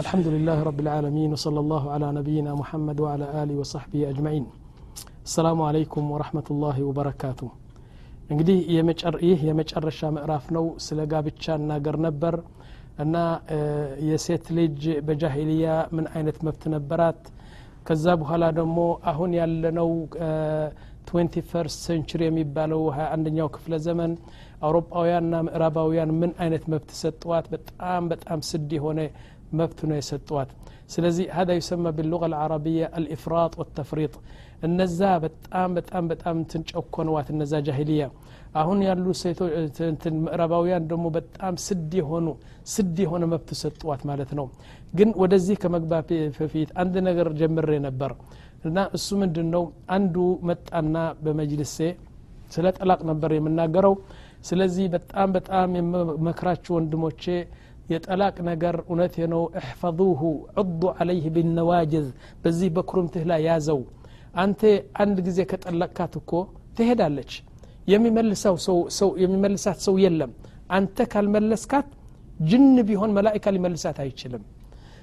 الحمد لله رب العالمين وصلى الله على نبينا محمد وعلى آله وصحبه أجمعين السلام عليكم ورحمة الله وبركاته እንግዲህ ይህ የመጨረሻ ምዕራፍ ነው ስለ ጋብቻ እናገር ነበር እና የሴት ልጅ በጃሂልያ ምን አይነት መብት ነበራት ከዛ በኋላ ደግሞ አሁን ያለነው ትዌንቲ ፈርስት ሴንቹሪ የሚባለው ሀያ አንደኛው ክፍለ ዘመን አውሮፓውያንና ምዕራባውያን ምን አይነት መብት ሰጠዋት በጣም በጣም ስድ የሆነ መብት ነው የሰጠዋት ስለዚህ هذا يسمى باللغة العربية الإفراط والتفريط እነዛ በጣም በጣም በጣም ትንጨኮነዋት እነዛ ጃሂልያ አሁን ያሉ ሴቶች ምዕራባውያን ደግሞ በጣም ስድ የሆኑ ስድ የሆነ መብት ሰጥዋት ማለት ነው ግን ወደዚህ ከመግባት በፊት አንድ ነገር ጀምሬ ነበር እና እሱ ምንድን ነው አንዱ መጣና በመጅልሴ ስለ ጠላቅ ነበር የምናገረው ስለዚህ በጣም በጣም የመክራችሁ ወንድሞቼ የጠላቅ ነገር እውነት ነው እሕፈظሁ ዕዱ አለይህ ቢነዋጅዝ በዚህ በኩርምትህ ላይ ያዘው። አንተ አንድ ጊዜ ከጠለቅካት እኮ ትሄዳለች። የሚመልሰው ሰው የሚመልሳት ሰው የለም። አንተ ካልመለስካት ጅን ቢሆን መላይካ ሊመልሳት አይችልም።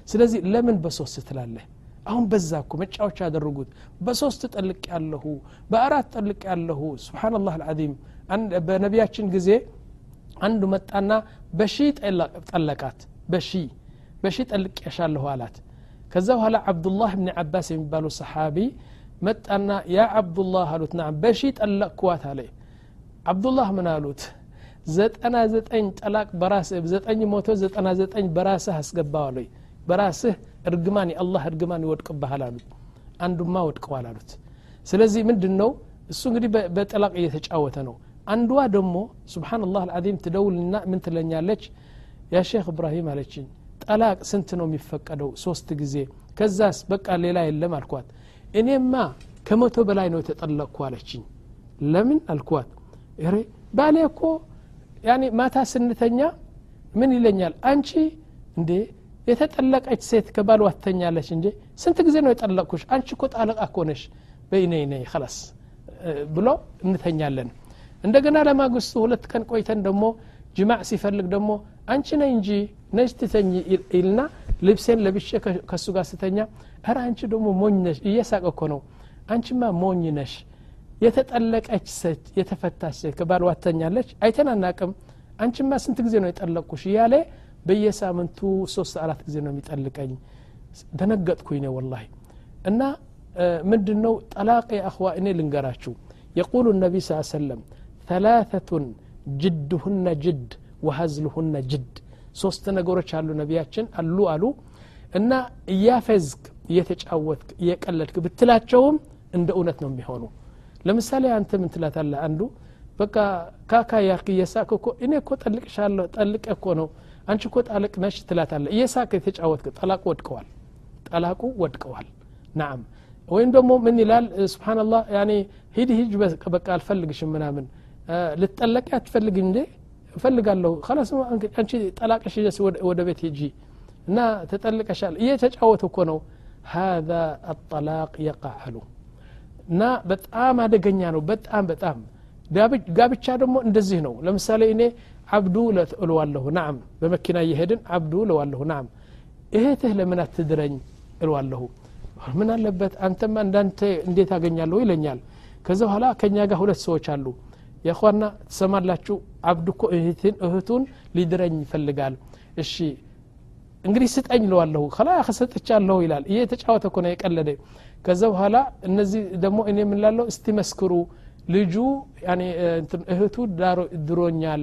ስለዚህ ለምን በሶስት ትላለህ? አሁን በዛ እኮ መጫወቻ ያደረጉት። በሶስት ጠልቅ ያለሁ በአራት ጠልቅ ያለሁ። ስብሓንላህ አልዓዚም። በነቢያችን ጊዜ አንዱ መጣና በሺ ጠለቃት። በሺ በሺ ጠልቅ ያሻለሁ አላት። ከዛ በኋላ አብዱላህ ብን ዓባስ የሚባሉ ሰሓቢ መጣና ያ አብዱላህ አሉት። ና በሺ ጠለቅኩዋት አለ። አብዱላህ ምን አሉት? ዘጠና ዘጠኝ ጠላቅ በራስህ ዘጠኝ ሞቶ ዘጠና ዘጠኝ በራስህ አስገባዋለ በራስህ እርግማን የአላህ እርግማን ይወድቅብሃል አሉት አንዱማ ወድቀዋል አሉት። ስለዚህ ምንድን ነው እሱ እንግዲህ በጠላቅ እየተጫወተ ነው አንዷ ደግሞ ስብሓንላህ አልዓዚም ትደውልና ምን ትለኛለች? ያ እብራሂም አለችኝ ጠላቅ ስንት ነው የሚፈቀደው ሶስት ጊዜ? ከዛስ በቃ ሌላ የለም አልኳት። እኔማ ከመቶ በላይ ነው የተጠለቅኩ አለችኝ። ለምን አልኳት። ሬ ባሌ እኮ ያኔ ማታ ስንተኛ ምን ይለኛል? አንቺ እንዴ የተጠለቀች ሴት ከባል ዋትተኛለች እንዴ? ስንት ጊዜ ነው የጠለቅኩሽ? አንቺ እኮ ጣለቃ እኮ ነሽ። በይነይ ነይ ከላስ ብሎ እንተኛለን እንደገና ለማግስቱ ሁለት ቀን ቆይተን ደግሞ ጅማዕ ሲፈልግ ደግሞ አንቺ ነይ እንጂ ነጅ ትተኝ ይልና ልብሴን ለብሼ ከእሱ ጋር ስተኛ ኧረ አንቺ ደግሞ ሞኝ ነሽ። እየሳቀ እኮ ነው። አንቺማ ሞኝ ነሽ። የተጠለቀች ሴት የተፈታች ሴት ከባል ዋተኛለች አይተን አናቅም። አንቺማ ስንት ጊዜ ነው የጠለቅኩሽ እያለ በየሳምንቱ ሶስት አራት ጊዜ ነው የሚጠልቀኝ። ደነገጥኩኝ ነው ወላሂ። እና ምንድን ነው ጠላቅ የአኽዋ እኔ ልንገራችሁ። የቁሉ ነቢ ስ ሰለም ተላተቱን ጅድሁነ ጅድ ወሀዝልሁነ ጅድ። ሶስት ነገሮች አሉ ነቢያችን። አሉ አሉ። እና እያፈዝክ እየተጫወትክ እየቀለድክ ብትላቸውም እንደ እውነት ነው የሚሆኑ። ለምሳሌ አንተ ምን ትላታለ አንዱ በቃ ካካ ያክ እየሳቅ እኮ እኔ እኮ ጠልቅሻለሁ ጠልቅ እኮ ነው። አንቺ እኮ ጣልቅ ነሽ ትላታለ እየሳቅ የተጫወትክ ጠላቁ ወድቀዋል። ጠላቁ ወድቀዋል። ናም። ወይም ደግሞ ምን ይላል? ስብናላህ ያኔ ሂድ ሂጅ በቃ አልፈልግሽም ምናምን። ልትጠለቂ አትፈልግም እንዴ? እፈልጋለሁ። ከላስ አንቺ ጠላቅሽ ወደ ቤት ሂጂ እና ተጠልቀሻል። እየተጫወት እኮ ነው። ሀذا አጠላቅ የቃአሉ እና በጣም አደገኛ ነው። በጣም በጣም ጋብቻ ደግሞ እንደዚህ ነው። ለምሳሌ እኔ አብዱ እለዋለሁ ናም በመኪና እየሄድን አብዱ እለዋለሁ ናም እህትህ ለምን አትድረኝ? እለዋለሁ። ምን አለበት? አንተማ እንዳንተ እንዴት አገኛለሁ ይለኛል። ከዚ በኋላ ከእኛ ጋር ሁለት ሰዎች አሉ። የኳና ትሰማላችሁ። አብዱ እኮ እህቱን ሊድረኝ ይፈልጋል። እሺ እንግዲህ ስጠኝ ለዋለሁ ከላ ከሰጥቻለሁ ይላል። ይሄ የተጫወተ እኮ ነው የቀለደ። ከዛ በኋላ እነዚህ ደግሞ እኔ የምንላለው እስቲ መስክሩ። ልጁ እህቱ ድሮኛል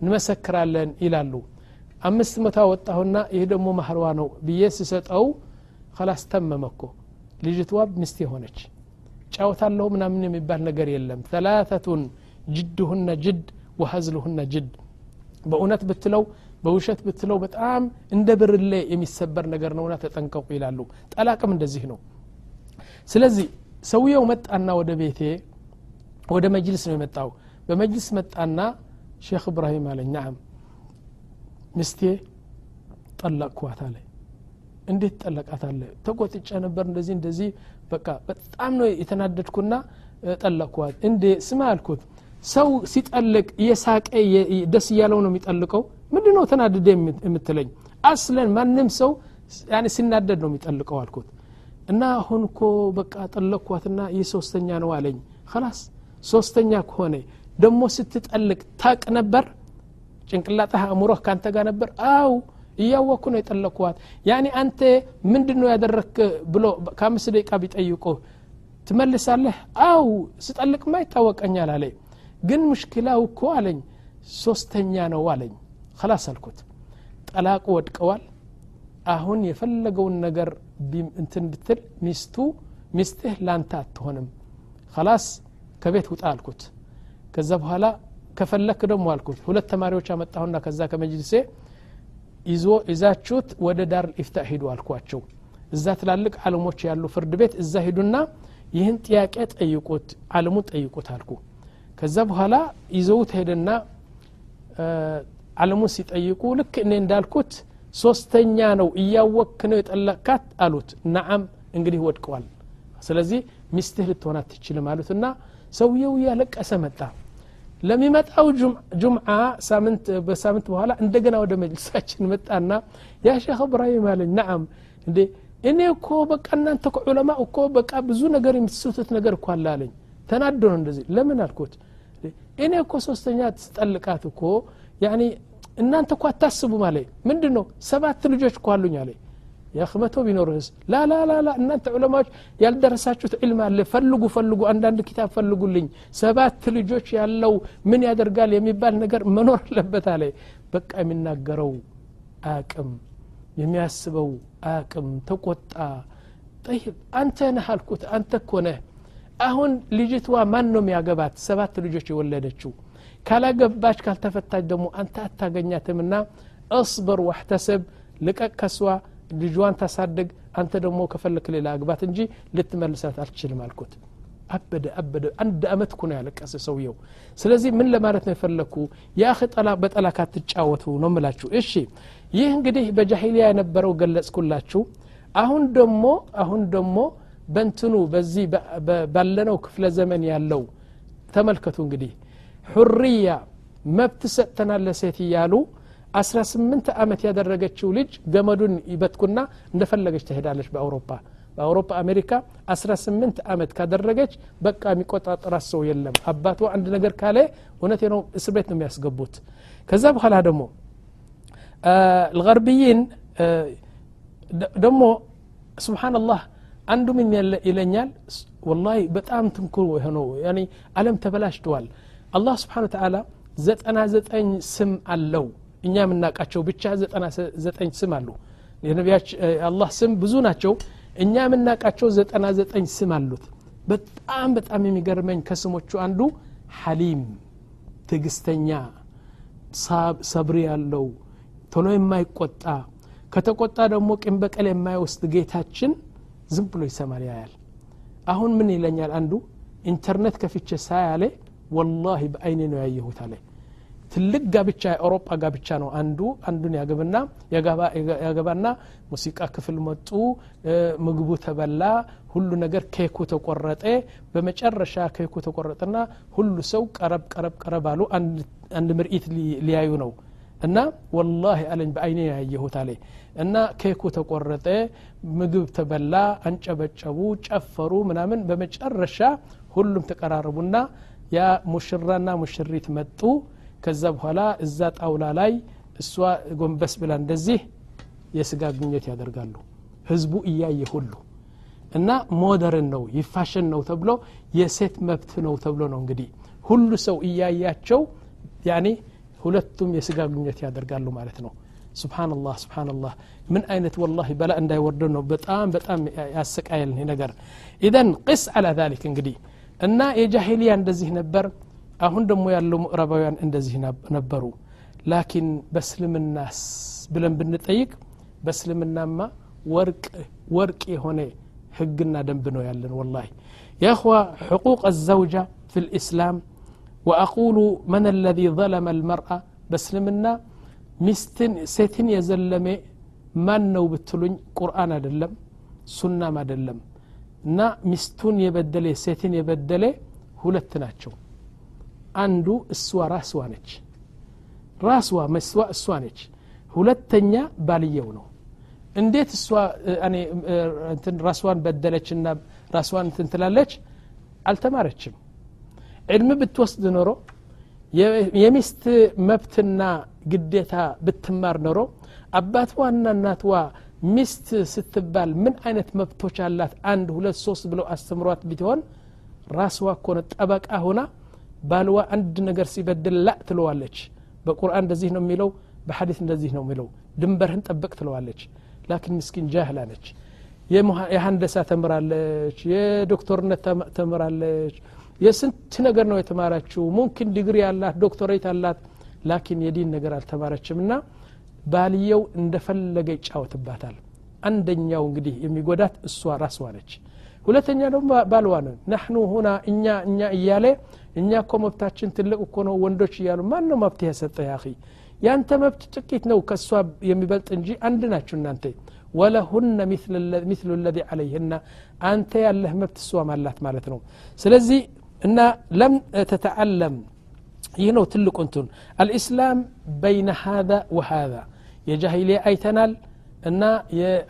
እንመሰክራለን ይላሉ። አምስት መቶ ወጣሁና ይህ ደግሞ ማህርዋ ነው ብዬ ስሰጠው ከላስ ተመመ እኮ። ልጅትዋ ሚስት የሆነች ጫወታለሁ ምናምን የሚባል ነገር የለም። ተላተቱን ጅድሁነ ጅድ ወሀዝልሁነ ጅድ በእውነት ብትለው በውሸት ብትለው በጣም እንደ ብርሌ የሚሰበር ነገር ነውና ተጠንቀቁ ይላሉ ጠላቅም እንደዚህ ነው ስለዚህ ሰውየው መጣና ወደ ቤቴ ወደ መጅልስ ነው የመጣው በመጅልስ መጣና ሼክ እብራሂም አለኝ ናም ምስቴ ጠለቅኳት አለ እንዴት ጠለቃት አለ ተቆጥጨ ነበር እንደዚህ እንደዚህ በቃ በጣም ነው የተናደድኩና ጠለቅኳት እንዴ ስማ አልኩት ሰው ሲጠልቅ እየሳቀ ደስ እያለው ነው የሚጠልቀው። ምንድ ነው ተናድደ የምትለኝ? አስለን ማንም ሰው ሲናደድ ነው የሚጠልቀው አልኩት። እና አሁን እኮ በቃ ጠለቅኳትና ይህ ሶስተኛ ነው አለኝ። ከላስ ሶስተኛ ከሆነ ደሞ ስትጠልቅ ታቅ ነበር? ጭንቅላጣህ አእምሮህ ካንተ ጋር ነበር? አው እያወቅኩ ነው የጠለቅኳት። ያኔ አንተ ምንድን ነው ያደረክ ብሎ ከአምስት ደቂቃ ቢጠይቁ ትመልሳለህ? አው ስጠልቅማ ይታወቀኛል አለ ግን ሙሽኪላው እኮ አለኝ ሶስተኛ ነው አለኝ። ከላስ አልኩት። ጠላቁ ወድቀዋል። አሁን የፈለገውን ነገር እንትን ብትል ሚስቱ ሚስትህ ላንተ አትሆንም። ከላስ ከቤት ውጣ አልኩት። ከዛ በኋላ ከፈለክ ደግሞ አልኩት። ሁለት ተማሪዎች አመጣሁና ከዛ ከመጅልሴ ይዞ ይዛችሁት ወደ ዳር ኢፍታ ሂዱ አልኳቸው። እዛ ትላልቅ አለሞች ያሉ ፍርድ ቤት እዛ ሂዱና ይህን ጥያቄ ጠይቁት አለሙን ጠይቁት አልኩ ከዛ በኋላ ይዘውት ሄደና አለሙን ሲጠይቁ ልክ እኔ እንዳልኩት ሶስተኛ ነው እያወክ ነው የጠለቅካት አሉት። ናዓም እንግዲህ ወድቀዋል። ስለዚህ ሚስትህ ልትሆን አትችልም አሉትና ሰውየው እያለቀሰ መጣ። ለሚመጣው ጁምዓ ሳምንት በሳምንት በኋላ እንደገና ወደ መጅልሳችን መጣና ያ ሼክ እብራሂም አለኝ ናዓም እንዴ እኔ እኮ በቃ እናንተ ዑለማ እኮ በቃ ብዙ ነገር የምትስቱት ነገር አለ አለኝ። ተናዶ ነው እንደዚህ። ለምን አልኩት እኔ እኮ ሶስተኛ ትጠልቃት እኮ። ያኒ እናንተ እኮ አታስቡም አለ። ምንድን ነው ሰባት ልጆች እኮ አሉኝ አለ። ያህ መቶ ቢኖርህስ ላላላላ እናንተ ዑለማዎች ያልደረሳችሁት ዕልም አለ። ፈልጉ ፈልጉ አንዳንድ ኪታብ ፈልጉልኝ። ሰባት ልጆች ያለው ምን ያደርጋል የሚባል ነገር መኖር አለበት አለ። በቃ የሚናገረው አቅም የሚያስበው አቅም ተቆጣ። ጠይብ አንተ ነህ አልኩት። አንተ እኮ ነህ አሁን ልጅቷ ማን ነው የሚያገባት? ሰባት ልጆች የወለደችው። ካላገባች ካልተፈታች ደግሞ አንተ አታገኛትምና እصብር ዋሕተሰብ ልቀቅ ከሷ ልጇን ታሳድግ አንተ ደግሞ ከፈለክ ሌላ አግባት እንጂ ልትመልሳት አልችልም አልኩት። አበደ አበደ። አንድ አመት እኮ ነው ያለቀሰ ሰውየው። ስለዚህ ምን ለማለት ነው የፈለግኩ? የአኽ ጠላ በጠላካ ትጫወቱ ነው ምላችሁ እሺ ይህ እንግዲህ በጃሂሊያ የነበረው ገለጽኩላችሁ። አሁን ደግሞ አሁን ደግሞ በንትኑ በዚህ ባለነው ክፍለ ዘመን ያለው ተመልከቱ እንግዲህ። ሑርያ መብት ሰጥተናል ለሴት እያሉ አስራ ስምንት ዓመት ያደረገችው ልጅ ገመዱን ይበትኩና እንደፈለገች ትሄዳለች በአውሮፓ። በአውሮፓ አሜሪካ 18 ዓመት ካደረገች በቃ የሚቆጣጠራት ሰው የለም። አባቷ አንድ ነገር ካለ እውነት ነው እስር ቤት ነው የሚያስገቡት። ከዛ በኋላ ደግሞ ልገርብይን ደግሞ ስብሓንላህ አንዱ ምን ይለኛል። ወላሂ በጣም ትንኩ የሆነው አለም ተበላሽተዋል። አላህ ስብሓን ተዓላ ዘጠና ዘጠኝ ስም አለው። እኛ የምናውቃቸው ብቻ ዘጠና ዘጠኝ ስም አሉ። የነቢያች አላህ ስም ብዙ ናቸው። እኛ የምናውቃቸው ዘጠና ዘጠኝ ስም አሉት። በጣም በጣም የሚገርመኝ ከስሞቹ አንዱ ሐሊም ትዕግስተኛ ሰብሪ ያለው ቶሎ የማይቆጣ ከተቆጣ ደግሞ ቂም በቀል የማይወስድ ጌታችን ዝም ብሎ ይሰማል ያያል። አሁን ምን ይለኛል አንዱ? ኢንተርኔት ከፍቼ ሳያለ ወላሂ በአይኔ ነው ያየሁት አለ። ትልቅ ጋብቻ የአውሮፓ ጋብቻ ነው አንዱ። አንዱን ያገብና ያገባና ሙዚቃ ክፍል መጡ ምግቡ ተበላ ሁሉ ነገር ኬኩ ተቆረጠ። በመጨረሻ ኬኩ ተቆረጠና ሁሉ ሰው ቀረብ ቀረብ ቀረብ አሉ። አንድ ምርኢት ሊያዩ ነው እና ወላሂ አለኝ በአይኔ ያየሁት አለ እና ኬኩ ተቆረጠ ምግብ ተበላ አንጨበጨቡ ጨፈሩ ምናምን። በመጨረሻ ሁሉም ተቀራረቡና ያ ሙሽራና ሙሽሪት መጡ። ከዛ በኋላ እዛ ጣውላ ላይ እሷ ጎንበስ ብላ እንደዚህ የስጋ ግንኙነት ያደርጋሉ። ህዝቡ እያየ ሁሉ እና ሞደርን ነው ይፋሽን ነው ተብሎ የሴት መብት ነው ተብሎ ነው እንግዲህ ሁሉ ሰው እያያቸው ያኔ هلتم يسقى من يتيا درقال مالتنا سبحان الله سبحان الله من أين والله بلا أن يوردنه بتأم بتأم ياسك أيل نجر إذا قس على ذلك انقدي أن يجاهلي عند ذي نبر أهون دم يالو مقربوا عند ذي نبروا لكن بسلم الناس بلن بنتيك بسلم النما ورك ورك هنا حقنا دم بنو يالن والله يا أخوة حقوق الزوجة في الإسلام ወአቁሉ መን አለዚ ዘለመ አልመርአ በእስልምና ሚስትን ሴትን የዘለመ ማን ነው ብትሉኝ ቁርአን አይደለም ሱናም አይደለም እና ሚስቱን የበደለ ሴትን የበደለ ሁለት ናቸው። አንዱ እስዋ ራስዋ ነች። ራስዋ መስዋ እሷ ነች። ሁለተኛ ባልየው ነው። እንዴት እሷ ራስዋን በደለችና ራስዋን እንትን ትላለች? አልተማረችም። ዕልም ብትወስድ ኖሮ የሚስት መብትና ግዴታ ብትማር ኖሮ አባትዋና እናትዋ ሚስት ስትባል ምን አይነት መብቶች አላት? አንድ ሁለት ሶስት ብለው አስተምሯት ቢትሆን ራስዋ ኮነ ጠበቃ ሆና ባልዋ አንድ ነገር ሲበድል ላ ትለዋለች። በቁርአን እንደዚህ ነው የሚለው በሐዲስ እንደዚህ ነው የሚለው። ድንበርህን ጠብቅ ትለዋለች። ላኪን ምስኪን ጃህላ ነች የሀንደሳ ተምራለች የዶክተርነት ተምራለች የስንት ነገር ነው የተማራችው ሙምኪን ዲግሪ አላት ዶክተሬት አላት ላኪን የዲን ነገር አልተማረችም። እና ባልየው እንደፈለገ ይጫወትባታል። አንደኛው እንግዲህ የሚጎዳት እሷ ራስዋ ነች። ሁለተኛ ደግሞ ባልዋ ነው ናሕኑ ሁና እኛ እኛ እያለ እኛ እኮ መብታችን ትልቅ እኮ ነው ወንዶች እያሉ ማን ነው መብት የሰጠ ያ ያንተ መብት ጥቂት ነው ከእሷ የሚበልጥ እንጂ አንድ ናችሁ እናንተ። ወለሁነ ሚስሉ ለዚ አለይህና አንተ ያለህ መብት እሷም አላት ማለት ነው። ስለዚህ إن لم تتعلم. ينو تلك أنتن. الإسلام بين هذا وهذا. يا جاهلية أيتنال. إن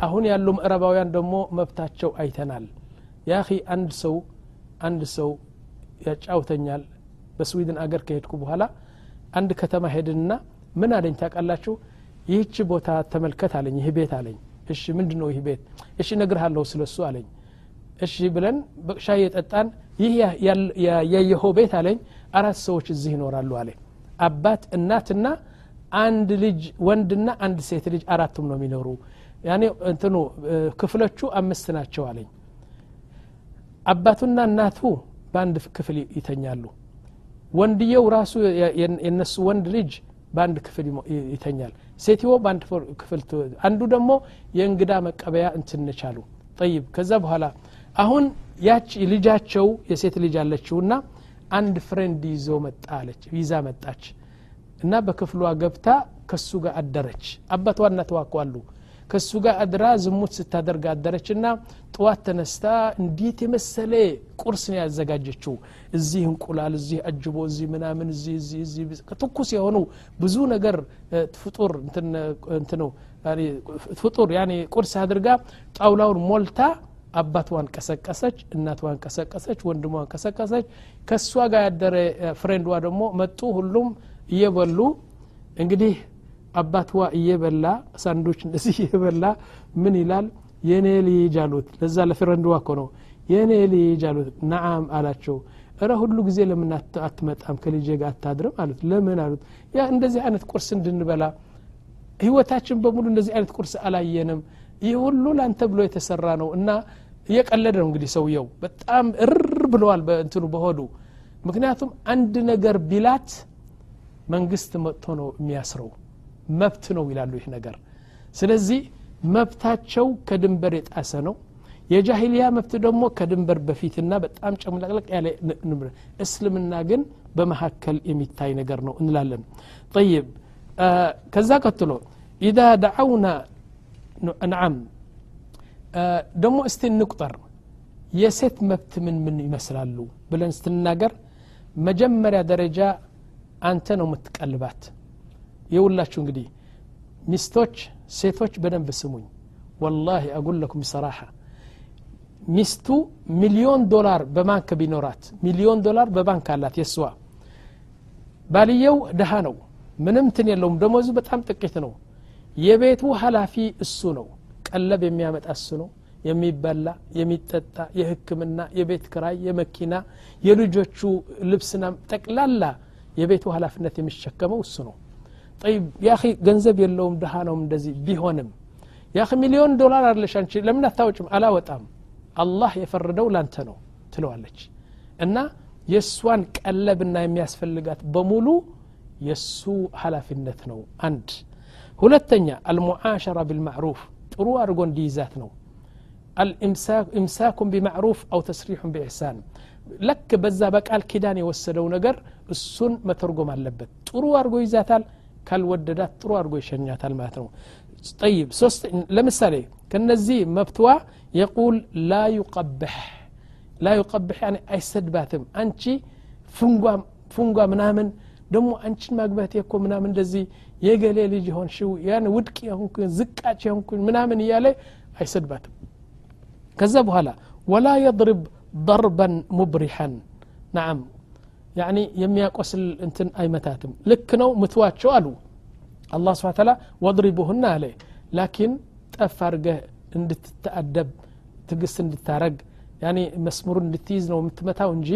أهون يعلم أربعة دومو مبتاتشو أيتنال. يا أخي أندسو أندسو يا أو تنيال بسويدن أجر كهتكو بهلا عند كتما هيدنا من هذا إنتاج الله شو يهتش بوتا تملكت عليه يهبيت عليه إيش من دنو يهبيت إيش نجرها الله سلسو عليه እሺ ብለን በቅሻ የጠጣን ይህ ያየኸው ቤት አለኝ አራት ሰዎች እዚህ ይኖራሉ አለ አባት እናትና አንድ ልጅ ወንድና አንድ ሴት ልጅ አራቱም ነው የሚኖሩ። ያኔ እንትኑ ክፍሎቹ አምስት ናቸው አለኝ። አባቱና እናቱ በአንድ ክፍል ይተኛሉ። ወንድየው ራሱ የነሱ ወንድ ልጅ በአንድ ክፍል ይተኛል። ሴትዮ በአንድ ክፍል አንዱ ደግሞ የእንግዳ መቀበያ እንትንቻሉ طيب ከዛ በኋላ አሁን ያች ልጃቸው የሴት ልጅ አለችውና አንድ friend ይዞ መጣ አለች ይዛ መጣች። እና በክፍሏ ገብታ ከሱ ጋር አደረች። አባቷ እናትዋ እኮ አሉ። ከሱ ጋር አድራ ዝሙት ስታደርግ አደረች ና ጥዋት ተነስታ እንዴት የመሰለ ቁርስ ነው ያዘጋጀችው። እዚህ እንቁላል እዚህ አጅቦ እዚህ ምናምን እዚህ እዚህ እዚህ ትኩስ የሆኑ ብዙ ነገር ፍጡር እንትነው ፍጡር ያኔ ቁርስ አድርጋ ጣውላውን ሞልታ አባትዋን ቀሰቀሰች እናትዋን ቀሰቀሰች ወንድሟን ቀሰቀሰች። ከእሷ ጋር ያደረ ፍሬንድዋ ደግሞ መጡ ሁሉም እየበሉ እንግዲህ አባትዋ እየበላ ሳንዶች እንደዚህ እየበላ ምን ይላል? የኔ ልጅ አሉት። ለዛ ለፍሬንድዋ እኮ ነው። የኔ ልጅ አሉት። ነአም አላቸው። እረ ሁሉ ጊዜ ለምን አትመጣም? ከልጄ ጋር አታድርም? አሉት። ለምን አሉት? ያ እንደዚህ አይነት ቁርስ እንድንበላ ህይወታችን በሙሉ እንደዚህ አይነት ቁርስ አላየንም። ይህ ሁሉ ላንተ ብሎ የተሰራ ነው እና እየቀለደ ነው እንግዲህ ሰውየው። በጣም እር ብለዋል በእንትኑ በሆዱ። ምክንያቱም አንድ ነገር ቢላት መንግስት መጥቶ ነው የሚያስረው መብት ነው ይላሉ ይህ ነገር። ስለዚህ መብታቸው ከድንበር የጣሰ ነው። የጃሂልያ መብት ደግሞ ከድንበር በፊትና በጣም ጨምለቅለቅ ያለ እስልምና ግን በመካከል የሚታይ ነገር ነው እንላለን። ጠይብ ከዛ ቀጥሎ ኢዛ ደዓውና ነዓም ደግሞ እስቲ እንቁጠር። የሴት መብት ምን ምን ይመስላሉ ብለን ስትናገር መጀመሪያ ደረጃ አንተ ነው የምትቀልባት። የውላችሁ እንግዲህ ሚስቶች ሴቶች በደንብ ስሙኝ። ወላሂ አጉለኩም ብሰራሐ ሚስቱ ሚሊዮን ዶላር በባንክ ቢኖራት ሚሊዮን ዶላር በባንክ አላት የስዋ ባልየው ድሃ ነው ምንም ትን የለውም። ደሞዙ በጣም ጥቂት ነው። የቤቱ ሀላፊ እሱ ነው ቀለብ የሚያመጣ እሱ ነው የሚበላ የሚጠጣ የህክምና የቤት ክራይ የመኪና የልጆቹ ልብስና ጠቅላላ የቤቱ ሀላፊነት የሚሸከመው እሱ ነው። ጠይብ ያ ገንዘብ የለውም ድሃ ነው እንደዚህ ቢሆንም። ያ ሚሊዮን ዶላር አለሽ አንቺ ለምን አታወጭም አላወጣም። አላህ የፈረደው ላንተ ነው ትለዋለች። እና የእሷን ቀለብና የሚያስፈልጋት በሙሉ የእሱ ሀላፊነት ነው አንድ። ሁለተኛ አልሙዓሸራ ቢልማዕሩፍ ጥሩ አድርጎ እንዲይዛት ነው ኢምሳኩም ቢማዕሩፍ አው ተስሪሑን ቢኢሕሳን ለክ በዛ በቃል ኪዳን የወሰደው ነገር እሱን መተርጎም አለበት ጥሩ አድርጎ ይዛታል ካልወደዳት ጥሩ አድርጎ ይሸኛታል ማለት ነው ጠይብ ሶስት ለምሳሌ ከነዚህ መብትዋ የቁል ላ ዩቀብሕ። ላ ዩቀብሕ ያኒ አይሰድባትም። አንቺ ፍንጓ ፍንጓ ምናምን ደግሞ አንቺን ማግባት እኮ ምናምን እንደዚህ የገሌ ልጅ የሆንሽው ያን ውድቅ የሆንኩኝ ዝቃጭ የሆንኩኝ ምናምን እያለ አይሰድባትም። ከዛ በኋላ ወላ የضርብ ضርበን ሙብሪሐን ናም ያኒ የሚያቆስል እንትን አይመታትም። ልክ ነው ምትዋቸው አሉ። አላህ ስብሓ ተላ ወድሪቡሁና አለ። ላኪን ጠፍ አድርገህ እንድትተአደብ ትግስት እንድታረግ ያኔ መስመሩ እንድትይዝ ነው የምትመታው እንጂ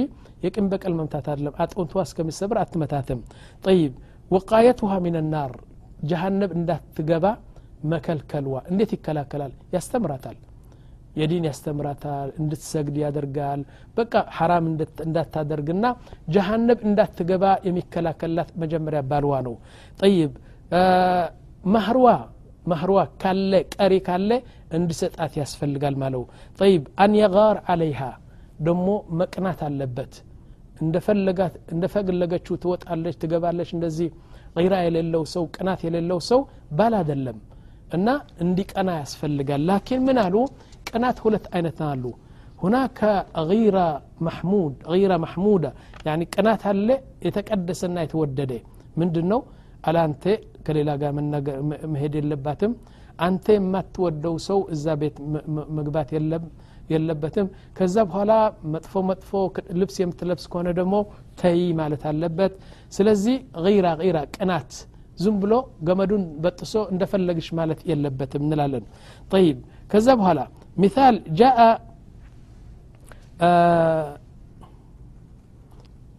የቅን በቀል መምታት አይደለም። አጥንቷ እስከሚሰብር አትመታትም። ጠይብ ወቃየቱሃ ሚን ናር ጀሃነብ እንዳትገባ መከልከልዋ እንዴት ይከላከላል ያስተምራታል የዲን ያስተምራታል እንድትሰግድ ያደርጋል በቃ ሐራም እንዳታደርግና ጀሃነብ እንዳትገባ የሚከላከላት መጀመሪያ ባልዋ ነው ጠይብ ማህርዋ ማህርዋ ካለ ቀሪ ካለ እንዲሰጣት ያስፈልጋል ማለው ጠይብ አንየጋር አለይሃ ደሞ መቅናት አለበት እንደፈለገችው ትወጣለች ትገባለች። እንደዚህ ራ የሌለው ሰው ቅናት የሌለው ሰው ባል አደለም እና እንዲቀና ያስፈልጋል። ላኪን ምን አሉ? ቅናት ሁለት አይነት አሉ። ሁናከ ጊራ ማሕሙድ ጊራ ማሕሙዳ ቅናት አለ የተቀደሰና የተወደደ። ምንድን ነው አላንተ ከሌላ ጋር መሄድ የለባትም። አንተ የማትወደው ሰው እዛ ቤት መግባት የለበትም። ከዛ በኋላ መጥፎ መጥፎ ልብስ የምትለብስ ከሆነ ደግሞ ተይ ማለት አለበት። ስለዚህ ራ ራ ቅናት ዝም ብሎ ገመዱን በጥሶ እንደፈለግሽ ማለት የለበትም እንላለን። ጠይብ። ከዛ በኋላ ሚታል ጃአ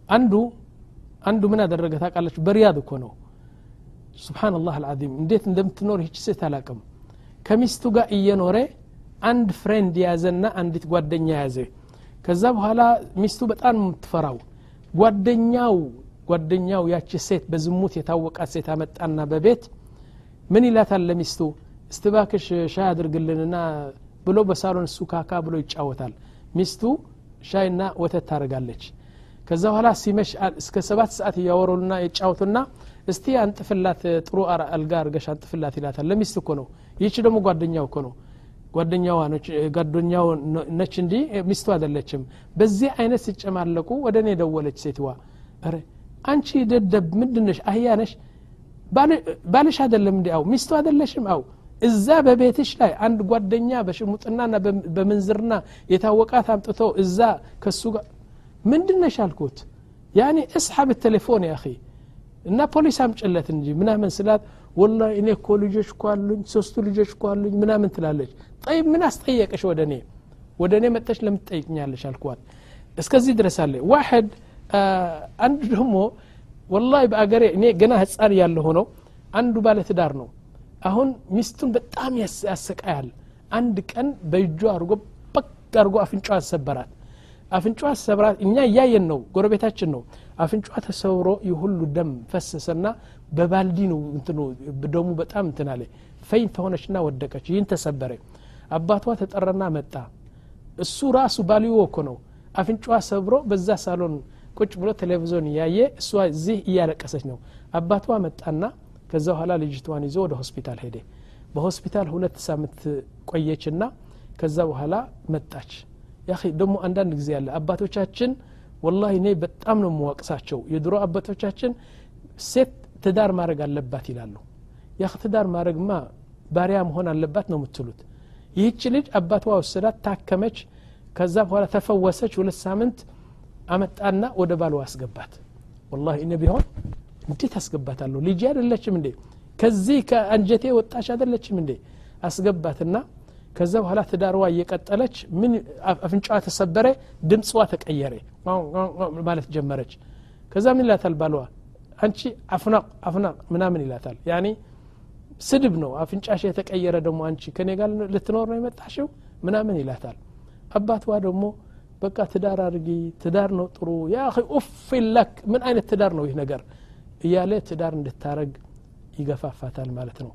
አንዱ አንዱ ምን አደረገ ታቃለች በሪያድ እኮ ነው። سبحان الله العظيم። እንዴት እንደምትኖር ይች ሴት አላቅም። ከሚስቱ ጋር እየኖረ አንድ friend የያዘና አንዲት ጓደኛ ያዘ ከዛ በኋላ ሚስቱ በጣም የምትፈራው። ጓደኛው ጓደኛው ያቺ ሴት በዝሙት የታወቃት ሴት አመጣና በቤት ምን ይላታል ለሚስቱ? እስትባክሽ ሻይ አድርግልንና ብሎ በሳሎን እሱ ካካ ብሎ ይጫወታል። ሚስቱ ሻይና ወተት ታደርጋለች። ከዛ በኋላ ሲመሽ እስከ ሰባት ሰዓት እያወሩና የጫወቱና እስቲ አንጥፍላት ጥሩ አልጋ አርገሽ አንጥፍላት ይላታል። ለሚስት እኮ ነው። ይህች ደግሞ ጓደኛው እኮ ነው ጓደኛዋ ጓደኛው ነች እንጂ ሚስቱ አይደለችም። በዚህ አይነት ሲጨማለቁ ወደ እኔ ደወለች ሴትዋ። ረ አንቺ ደደብ ምንድነሽ? አህያ ባልሽ አይደለም እንዲ አው ሚስቱ አይደለሽም? አው እዛ በቤትሽ ላይ አንድ ጓደኛ በሽሙጥናና በምንዝርና የታወቃት አምጥቶ እዛ ከሱ ጋር ምንድነሽ አልኩት? ያኔ እስሓብ ቴሌፎን ያ እና ፖሊስ አምጭለት እንጂ ምናምን ስላት ወላ እኔ እኮ ልጆች እኮ አሉኝ ሶስቱ ልጆች እኮ አሉኝ ምናምን ትላለች። ጠይብ ምን አስጠየቀሽ ወደ እኔ? ወደ እኔ መጠሽ ለምን ትጠይቅኛለሽ አልኳት። እስከዚህ ድረስ አለ። ዋሕድ አንዱ ደግሞ ወላሂ በአገሬ እኔ ገና ህፃን ያለ ሆነው አንዱ ባለ ትዳር ነው። አሁን ሚስቱን በጣም ያሰቃያል። አንድ ቀን በእጁ አድርጎ በቅ አድርጎ አፍንጫ ሰበራት አፍንጫ ሰብራት እኛ እያየን ነው ጎረቤታችን ነው። አፍንጫ ተሰብሮ የሁሉ ደም ፈሰሰና በባልዲ ነው እንትኑ ደሙ በጣም እንትን አለ። ፈይን ተሆነችና ወደቀች ይህን ተሰበረ። አባቷ ተጠራና መጣ። እሱ ራሱ ባልዮ እኮ ነው። አፍንጫዋ ሰብሮ በዛ ሳሎን ቁጭ ብሎ ቴሌቪዥን እያየ እሷ እዚህ እያለቀሰች ነው። አባቷ መጣና ከዛ በኋላ ልጅቷን ይዞ ወደ ሆስፒታል ሄደ። በሆስፒታል ሁለት ሳምንት ቆየችና ከዛ በኋላ መጣች ያ ደግሞ አንዳንድ ጊዜ ያለ አባቶቻችን ወላሂ እኔ በጣም ነው የምዋቅሳቸው የድሮ አባቶቻችን ሴት ትዳር ማድረግ አለባት ይላሉ። ያ ትዳር ማድረግማ ባሪያ መሆን አለባት ነው የምትሉት። ይህች ልጅ አባቷ ወሰዳት ታከመች ከዛ በኋላ ተፈወሰች ሁለት ሳምንት አመጣና ወደ ባሏ አስገባት። ወላሂ እኔ ቢሆን እንዴት አስገባታለሁ? ልጅ አይደለችም እንዴ? ከዚህ ከአንጀቴ ወጣች አይደለችም እንዴ? አስገባትና ከዛ በኋላ ትዳርዋ እየቀጠለች ምን አፍንጫዋ ተሰበረ ድምፅዋ ተቀየረ። ማለት ጀመረች። ከዛ ምን ይላታል ባልዋ አንቺ አፍናቅ አፍናቅ ምናምን ይላታል። ያኒ ስድብ ነው። አፍንጫሽ የተቀየረ ደግሞ አንቺ ከኔ ጋር ልትኖር ነው የመጣሽው? ምናምን ይላታል። አባትዋ ደግሞ በቃ ትዳር አድርጊ ትዳር ነው ጥሩ። ያ ኡፍ ምን አይነት ትዳር ነው ይህ ነገር? እያለ ትዳር እንድታረግ ይገፋፋታል ማለት ነው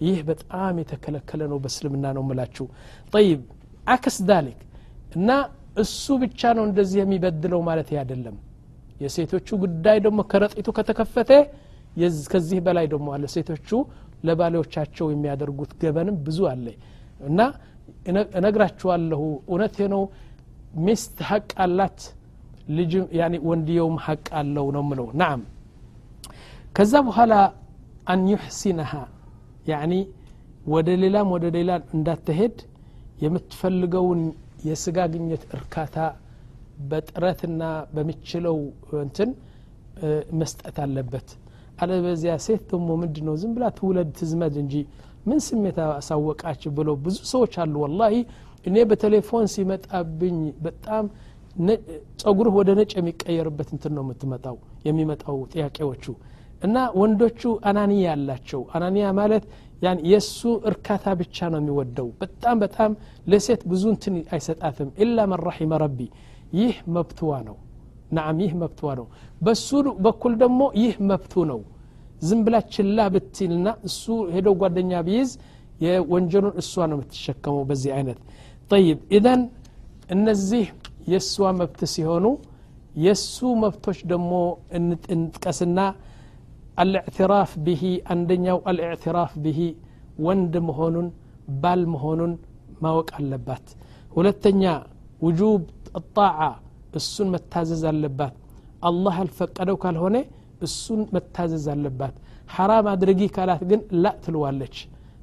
ይህ በጣም የተከለከለ ነው በእስልምና ነው ምላችሁ ጠይብ አክስ ዳሊክ እና እሱ ብቻ ነው እንደዚህ የሚበድለው ማለት አይደለም። የሴቶቹ ጉዳይ ደግሞ ከረጢቱ ከተከፈተ ከዚህ በላይ ደግሞ አለ። ሴቶቹ ለባሎቻቸው የሚያደርጉት ገበንም ብዙ አለ። እና እነግራችኋለሁ እውነት ነው። ሚስት ሀቅ አላት ልጅ ወንድየውም ሀቅ አለው ነው ምለው ናም። ከዛ በኋላ አን ዩሕሲነሃ ያኒ ወደ ሌላም ወደ ሌላ እንዳትሄድ የምትፈልገውን የስጋ ግኘት እርካታ በጥረትና በሚችለው እንትን መስጠት አለበት። አለበዚያ ሴት ደግሞ ምንድ ነው ዝም ብላ ትውለድ ትዝመድ እንጂ ምን ስሜት አሳወቃች ብሎ ብዙ ሰዎች አሉ። ወላሂ እኔ በቴሌፎን ሲመጣብኝ በጣም ጸጉርህ ወደ ነጭ የሚቀየርበት እንትን ነው የምትመጣው የሚመጣው ጥያቄዎቹ እና ወንዶቹ አናንያ ያላቸው አናንያ ማለት ያን የእሱ እርካታ ብቻ ነው የሚወደው። በጣም በጣም ለሴት ብዙ እንትን አይሰጣትም። ኢላ መን ረሒመ ረቢ ይህ መብትዋ ነው። ናም ይህ መብትዋ ነው። በሱ በኩል ደግሞ ይህ መብቱ ነው። ዝም ብላ ችላ ብትልና እሱ ሄዶ ጓደኛ ቢይዝ የወንጀሉን እሷ ነው የምትሸከመው በዚህ አይነት። ጠይብ ኢዘን እነዚህ የእሷ መብት ሲሆኑ የእሱ መብቶች ደግሞ እንጥቀስና አልእዕትራፍ ብሂ አንደኛው አልእዕትራፍ ብሂ ወንድ መሆኑን ባል መሆኑን ማወቅ አለባት ሁለተኛ ውጁብ ጣዓ እሱን መታዘዝ አለባት። አላህ ያልፈቀደው ካልሆነ እሱን መታዘዝ አለባት። ሐራም አድርጊ ካላት ግን ላ ትልዋለች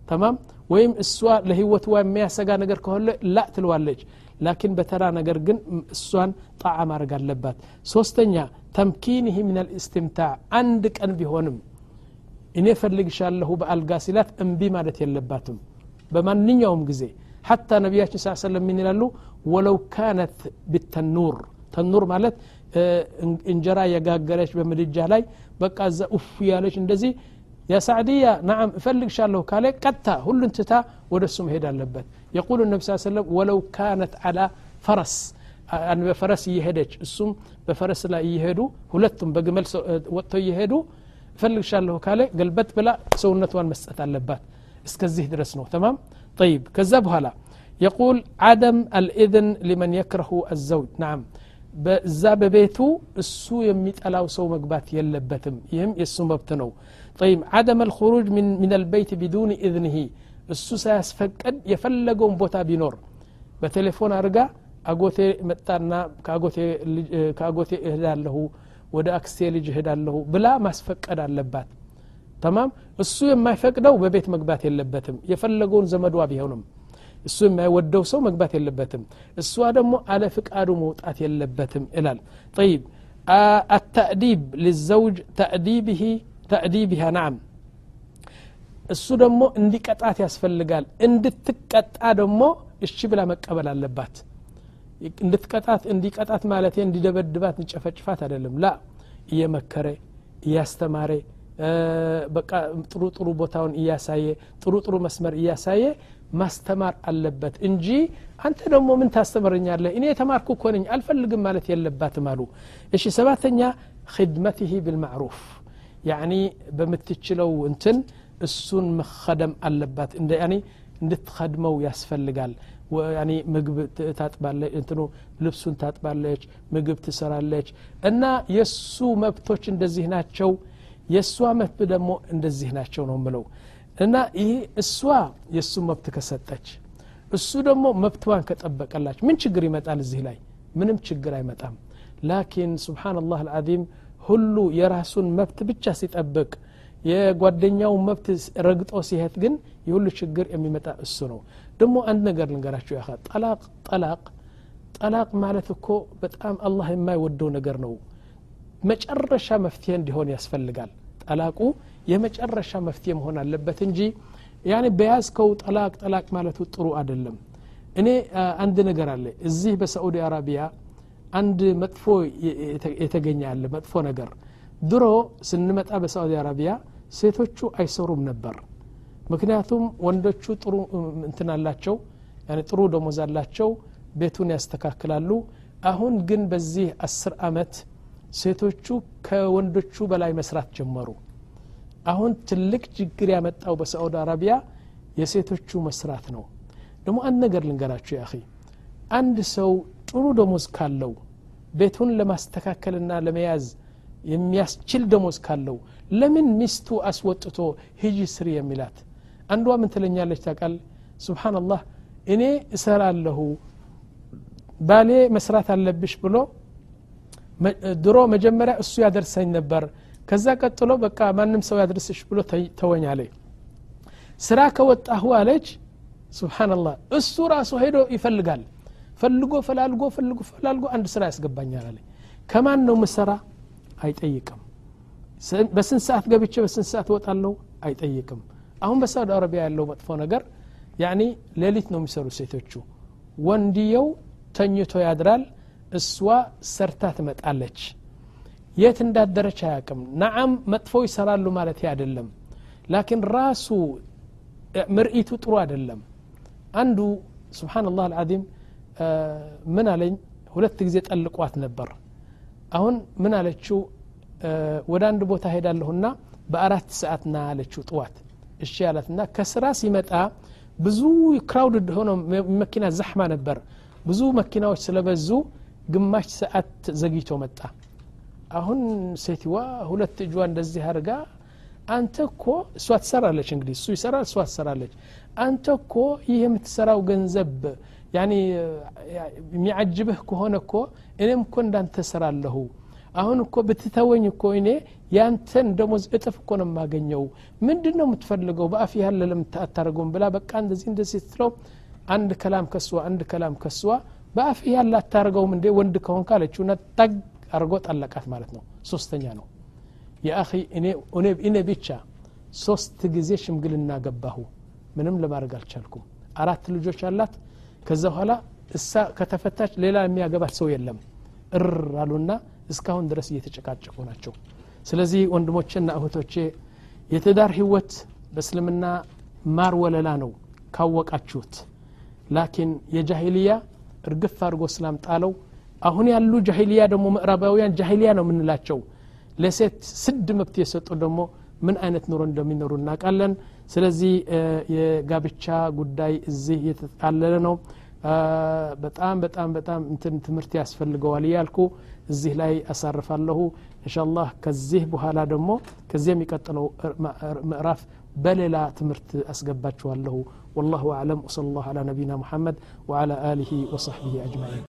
ተማም? ወይም እሷ ለህይወትዋ የሚያሰጋ ነገር ከሆነ ላ ትልዋለች ላኪን በተራ ነገር ግን እሷን ጣዓ ማድረግ አለባት። ሶስተኛ ተምኪንህ ምን ልእስትምታዕ አንድ ቀን ቢሆንም እኔ ፈልግሻለሁ በአልጋ ሲላት እምቢ ማለት የለባትም በማንኛውም ጊዜ ሐታ ነቢያችን ስ ሰለም ምን ይላሉ ወለው ካነት ብተኑር ተኑር ማለት እንጀራ የጋገረች በምድጃ ላይ በቃ እዛ ኡፍ ያለች እንደዚህ. ያ ሳዕድያ ናዓም እፈልግሻለሁ ካለ ቀጥታ ሁሉን ትታ ወደ እሱ መሄድ አለበት. የቁሉ ነቢ ስ ሰለም ወለው ካነት አላ ፈረስ በፈረስ እየሄደች እሱም በፈረስ ላይ እየሄዱ ሁለቱም በግመል ወጥቶ እየሄዱ እፈልግሻለሁ ካለ ገልበት ብላ ሰውነቷን መስጠት አለባት። እስከዚህ ድረስ ነው። ተማም? ጠይብ። ከዛ በኋላ يقول عدم الإذن لمن يكره الزوج نعم بزاب بيتو السو يميت على وسو مقبات يلبتم يهم يسوم ببتنو طيب عدم الخروج من من البيت بدون إذنه السو ساس فكد يفلقون بوتا بنور بتليفون أرجع አጎቴ መጣና ከአጎቴ እህዳለሁ ወደ አክስቴ ልጅ እህዳለሁ ብላ ማስፈቀድ አለባት። ተማም? እሱ የማይፈቅደው በቤት መግባት የለበትም። የፈለገውን ዘመዷ ቢሆንም እሱ የማይወደው ሰው መግባት የለበትም። እሷ ደግሞ አለ ፍቃዱ መውጣት የለበትም ይላል። ጠይብ አታእዲብ ልዘውጅ ተእዲቢሃ ናም። እሱ ደግሞ እንዲቀጣት ያስፈልጋል። እንድትቀጣ ደግሞ እሺ ብላ መቀበል አለባት። እንድትቀጣት እንዲቀጣት ማለት እንዲደበድባት እንጨፈጭፋት አይደለም። ላ እየመከረ እያስተማረ በቃ ጥሩ ጥሩ ቦታውን እያሳየ ጥሩ ጥሩ መስመር እያሳየ ማስተማር አለበት እንጂ አንተ ደግሞ ምን ታስተምረኛለህ? እኔ የተማርኩ እኮ ነኝ አልፈልግም ማለት የለባትም አሉ። እሺ ሰባተኛ ክድመትህ ብልማዕሩፍ ያኒ በምትችለው እንትን እሱን መኸደም አለባት። እንድትኸድመው ያስፈልጋል ምግብ ታጥባለች እንትኑ ልብሱን ታጥባለች ምግብ ትሰራለች። እና የእሱ መብቶች እንደዚህ ናቸው የእሷ መብት ደግሞ እንደዚህ ናቸው ነው ምለው እና ይህ እሷ የእሱ መብት ከሰጠች እሱ ደግሞ መብትዋን ከጠበቀላች ምን ችግር ይመጣል እዚህ ላይ? ምንም ችግር አይመጣም። ላኪን ስብሓንላህ አልዓዚም ሁሉ የራሱን መብት ብቻ ሲጠብቅ የጓደኛው መብት ረግጦ ሲሄት ግን የሁሉ ችግር የሚመጣ እሱ ነው ደግሞ አንድ ነገር ልንገራችሁ ያኸ ጠላቅ ጠላቅ ጠላቅ ማለት እኮ በጣም አላህ የማይወደው ነገር ነው። መጨረሻ መፍትሄ እንዲሆን ያስፈልጋል። ጠላቁ የመጨረሻ መፍትሄ መሆን አለበት እንጂ ያኔ በያዝከው ጠላቅ ጠላቅ ማለቱ ጥሩ አይደለም። እኔ አንድ ነገር አለ። እዚህ በሳዑዲ አረቢያ አንድ መጥፎ የተገኘ አለ መጥፎ ነገር። ድሮ ስንመጣ በሳዑዲ አረቢያ ሴቶቹ አይሰሩም ነበር ምክንያቱም ወንዶቹ ጥሩ እንትን አላቸው ጥሩ ደሞዝ አላቸው ቤቱን ያስተካክላሉ። አሁን ግን በዚህ አስር አመት ሴቶቹ ከወንዶቹ በላይ መስራት ጀመሩ። አሁን ትልቅ ችግር ያመጣው በሳዑዲ አረቢያ የሴቶቹ መስራት ነው። ደግሞ አንድ ነገር ልንገራችሁ ያኺ አንድ ሰው ጥሩ ደሞዝ ካለው ቤቱን ለማስተካከልና ለመያዝ የሚያስችል ደሞዝ ካለው ለምን ሚስቱ አስወጥቶ ሂጂ ስሪ የሚላት አንዷ ምን ትለኛለች ታቃል ስብሓንላህ እኔ እሰራለሁ ባሌ መስራት አለብሽ ብሎ ድሮ መጀመሪያ እሱ ያደርሰኝ ነበር። ከዛ ቀጥሎ በቃ ማንም ሰው ያድርስሽ ብሎ ተወኝ ስራ ከወጣሁ አለች ስብሓንላህ እሱ ራሱ ሄዶ ይፈልጋል። ፈልጎ ፈላልጎ ፈልጎ ፈላልጎ አንድ ስራ ያስገባኛል አለ ከማን ነው ምሰራ አይጠይቅም። በስንት ሰዓት ገብቼ በስንት ሰዓት እወጣለሁ? አይጠይቅም አሁን በሳውዲ አረቢያ ያለው መጥፎ ነገር ያኒ ሌሊት ነው የሚሰሩ ሴቶቹ። ወንድየው ተኝቶ ያድራል እሷ ሰርታ ትመጣለች። የት እንዳደረች አያቅም ነዓም መጥፎ ይሰራሉ ማለት አይደለም። ላኪን ራሱ ምርኢቱ ጥሩ አይደለም። አንዱ ስብሓንላህ አልዓዚም ምን አለኝ? ሁለት ጊዜ ጠልቋት ነበር። አሁን ምን አለችው? ወደ አንድ ቦታ ሄዳለሁና በአራት ሰዓት ና አለችው ጥዋት እሺ ያላትና ከስራ ሲመጣ ብዙ ክራውድድ ሆኖ መኪና ዛሕማ ነበር። ብዙ መኪናዎች ስለበዙ ግማሽ ሰዓት ዘግይቶ መጣ። አሁን ሴትዋ ሁለት እጇ እንደዚህ አድርጋ አንተ እኮ እሷ ትሰራለች እንግዲህ እሱ ይሰራል እሷ ትሰራለች። አንተ እኮ ይህ የምትሰራው ገንዘብ ያኒ የሚያጅብህ ከሆነ እኮ እኔም እኮ እንዳንተ ሰራለሁ አሁን እኮ ብትተወኝ እኮ እኔ ያንተን ደሞዝ እጥፍ እኮ ነው የማገኘው። ምንድን ነው የምትፈልገው? በአፍ ያለ ለምታታደርገውም ብላ በቃ እንደዚህ እንደዚህ ስትለው አንድ ከላም ከስዋ አንድ ከላም ከስዋ በአፍ ያለ አታደርገውም እንዴ? ወንድ ከሆን ካለችው ጠግ አድርጎ ጠለቃት ማለት ነው። ሶስተኛ ነው። የአኺ እኔ ብቻ ሶስት ጊዜ ሽምግልና ገባሁ። ምንም ለማድረግ አልቻልኩም። አራት ልጆች አላት። ከዛ በኋላ እሳ ከተፈታች ሌላ የሚያገባት ሰው የለም። እር አሉና እስካሁን ድረስ እየተጨቃጨቁ ናቸው ስለዚህ ወንድሞቼና እህቶቼ የትዳር ህይወት በእስልምና ማር ወለላ ነው ካወቃችሁት። ላኪን የጃሂልያ እርግፍ አድርጎ እስላም ጣለው። አሁን ያሉ ጃሂልያ ደግሞ ምዕራባውያን ጃሂልያ ነው የምንላቸው። ለሴት ስድ መብት የሰጡ ደግሞ ምን አይነት ኑሮ እንደሚኖሩ እናውቃለን። ስለዚህ የጋብቻ ጉዳይ እዚህ የተጣለለ ነው። በጣም በጣም በጣም እንትን ትምህርት ያስፈልገዋል እያልኩ እዚህ ላይ አሳርፋለሁ إن شاء الله كزيه بها لا دمو كزيه ميكتلو مقراف بل لا تمرت أسقبات والله أعلم وصلى الله على نبينا محمد وعلى آله وصحبه أجمعين